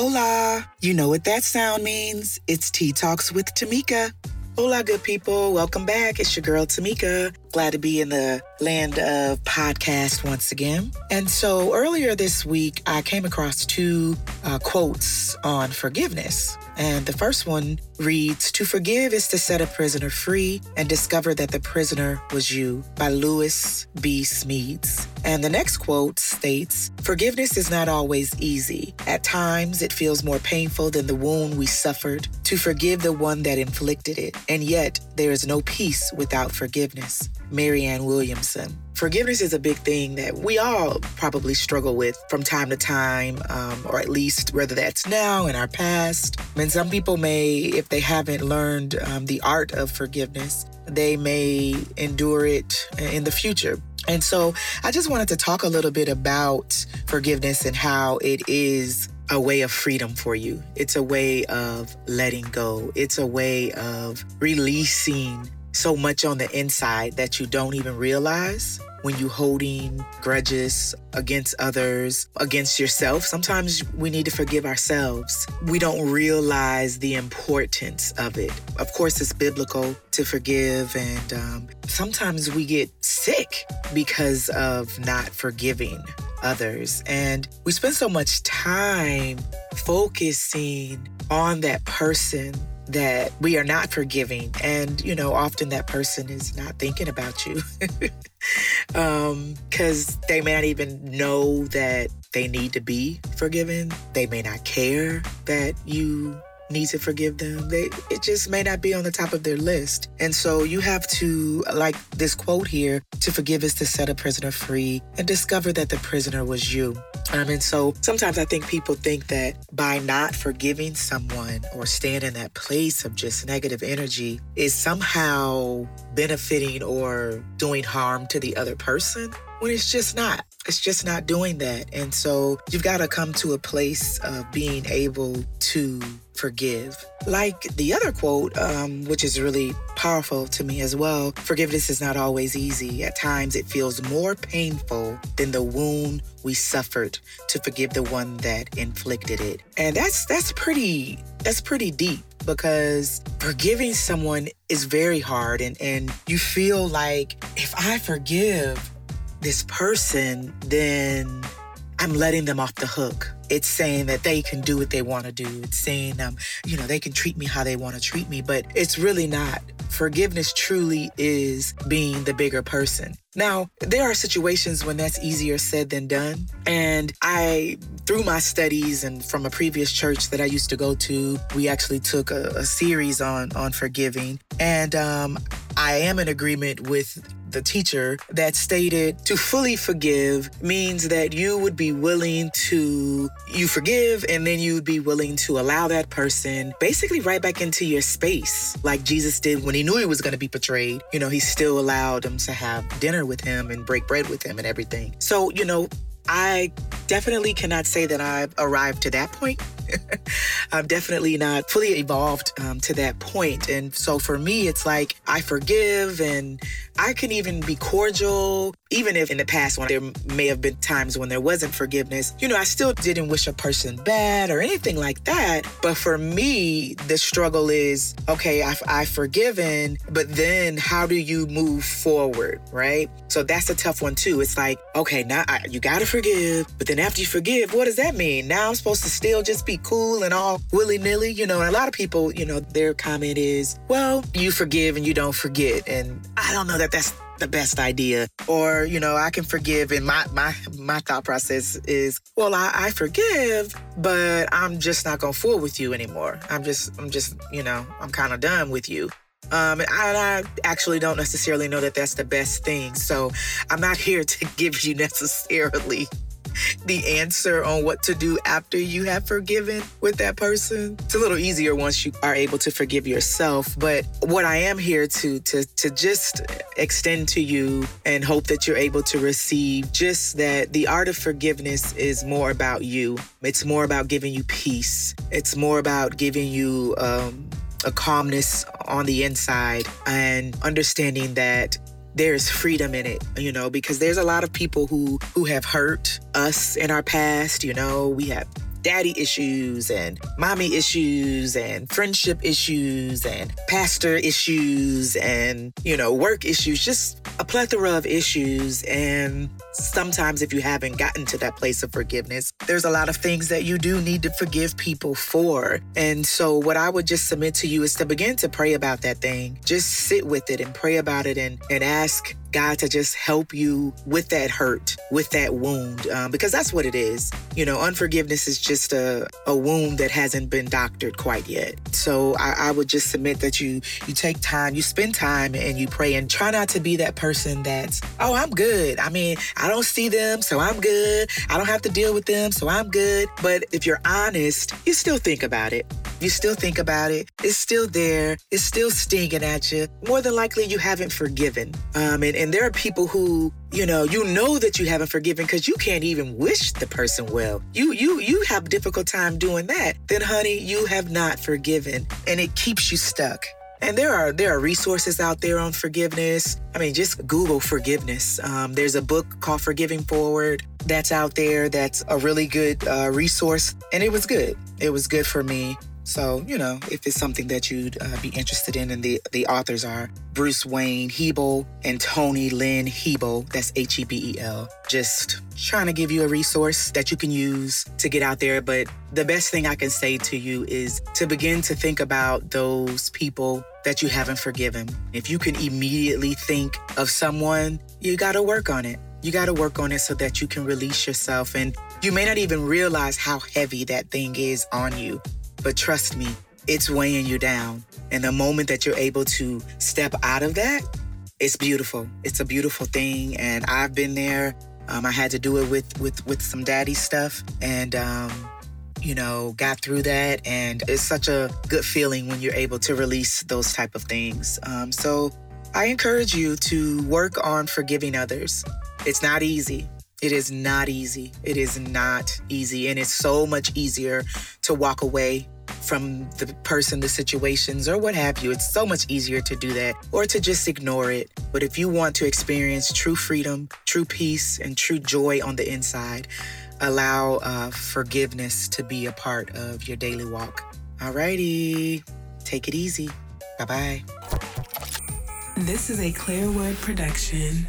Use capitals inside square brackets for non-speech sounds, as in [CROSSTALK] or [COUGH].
Hola! You know what that sound means. It's Tea Talks with Tamika. Hola, good people. Welcome back. It's your girl, Tamika. Glad to be in the land of podcast once again. And so earlier this week, I came across two uh, quotes on forgiveness. And the first one reads To forgive is to set a prisoner free and discover that the prisoner was you by Lewis B. Smedes. And the next quote states Forgiveness is not always easy. At times, it feels more painful than the wound we suffered to forgive the one that inflicted it. And yet, there is no peace without forgiveness. Marianne Williamson. Forgiveness is a big thing that we all probably struggle with from time to time, um, or at least whether that's now in our past. And some people may, if they haven't learned um, the art of forgiveness, they may endure it in the future. And so I just wanted to talk a little bit about forgiveness and how it is a way of freedom for you. It's a way of letting go. It's a way of releasing so much on the inside that you don't even realize when you holding grudges against others, against yourself. Sometimes we need to forgive ourselves. We don't realize the importance of it. Of course, it's biblical to forgive, and um, sometimes we get sick because of not forgiving others. And we spend so much time focusing on that person that we are not forgiving. And, you know, often that person is not thinking about you because [LAUGHS] um, they may not even know that they need to be forgiven. They may not care that you need to forgive them. They it just may not be on the top of their list. And so you have to like this quote here, to forgive is to set a prisoner free and discover that the prisoner was you. Um, and so sometimes I think people think that by not forgiving someone or staying in that place of just negative energy is somehow benefiting or doing harm to the other person when it's just not. It's just not doing that. And so you've got to come to a place of being able to forgive. Like the other quote, um, which is really powerful to me as well forgiveness is not always easy. At times, it feels more painful than the wound we suffered to forgive the one that inflicted it. And that's that's pretty that's pretty deep because forgiving someone is very hard and and you feel like if I forgive this person, then I'm letting them off the hook. It's saying that they can do what they want to do. It's saying, um, you know, they can treat me how they want to treat me, but it's really not. Forgiveness truly is being the bigger person. Now, there are situations when that's easier said than done. And I, through my studies and from a previous church that I used to go to, we actually took a, a series on on forgiving. And um, I am in agreement with the teacher that stated to fully forgive means that you would be willing to you forgive and then you would be willing to allow that person basically right back into your space like Jesus did when he knew he was going to be betrayed you know he still allowed him to have dinner with him and break bread with him and everything so you know I definitely cannot say that I've arrived to that point. [LAUGHS] I'm definitely not fully evolved um, to that point. And so for me, it's like I forgive and I can even be cordial, even if in the past when there may have been times when there wasn't forgiveness. You know, I still didn't wish a person bad or anything like that. But for me, the struggle is okay, I've, I've forgiven, but then how do you move forward, right? So that's a tough one too. It's like, okay, now I, you got to forgive, but then after you forgive, what does that mean? Now I'm supposed to still just be cool and all willy nilly, you know? And a lot of people, you know, their comment is, well, you forgive and you don't forget. And I don't know that that's the best idea or you know i can forgive and my my my thought process is well i, I forgive but i'm just not gonna fool with you anymore i'm just i'm just you know i'm kind of done with you um, and I, I actually don't necessarily know that that's the best thing. So I'm not [LAUGHS] here to give you necessarily the answer on what to do after you have forgiven with that person. It's a little easier once you are able to forgive yourself. But what I am here to to to just extend to you and hope that you're able to receive just that the art of forgiveness is more about you. It's more about giving you peace. It's more about giving you um, a calmness on the inside and understanding that there's freedom in it, you know, because there's a lot of people who who have hurt us in our past, you know, we have daddy issues and mommy issues and friendship issues and pastor issues and, you know, work issues, just plethora of issues. And sometimes if you haven't gotten to that place of forgiveness, there's a lot of things that you do need to forgive people for. And so what I would just submit to you is to begin to pray about that thing. Just sit with it and pray about it and, and ask God to just help you with that hurt, with that wound, um, because that's what it is. You know, unforgiveness is just a, a wound that hasn't been doctored quite yet. So I, I would just submit that you you take time, you spend time, and you pray, and try not to be that person that's, oh, I'm good. I mean, I don't see them, so I'm good. I don't have to deal with them, so I'm good. But if you're honest, you still think about it. You still think about it. It's still there. It's still stinging at you. More than likely, you haven't forgiven. Um, and, and there are people who, you know, you know that you haven't forgiven because you can't even wish the person well. You you you have a difficult time doing that. Then, honey, you have not forgiven, and it keeps you stuck. And there are there are resources out there on forgiveness. I mean, just Google forgiveness. Um, there's a book called Forgiving Forward that's out there. That's a really good uh, resource, and it was good. It was good for me. So, you know, if it's something that you'd uh, be interested in, and the, the authors are Bruce Wayne Hebel and Toni Lynn Hebel, that's H E B E L. Just trying to give you a resource that you can use to get out there. But the best thing I can say to you is to begin to think about those people that you haven't forgiven. If you can immediately think of someone, you got to work on it. You got to work on it so that you can release yourself. And you may not even realize how heavy that thing is on you. But trust me, it's weighing you down. And the moment that you're able to step out of that, it's beautiful. It's a beautiful thing. And I've been there. Um, I had to do it with with with some daddy stuff, and um, you know, got through that. And it's such a good feeling when you're able to release those type of things. Um, so I encourage you to work on forgiving others. It's not easy. It is not easy. It is not easy. And it's so much easier to walk away from the person, the situations, or what have you. It's so much easier to do that or to just ignore it. But if you want to experience true freedom, true peace, and true joy on the inside, allow uh, forgiveness to be a part of your daily walk. Alrighty, take it easy. Bye bye. This is a Clear Word production.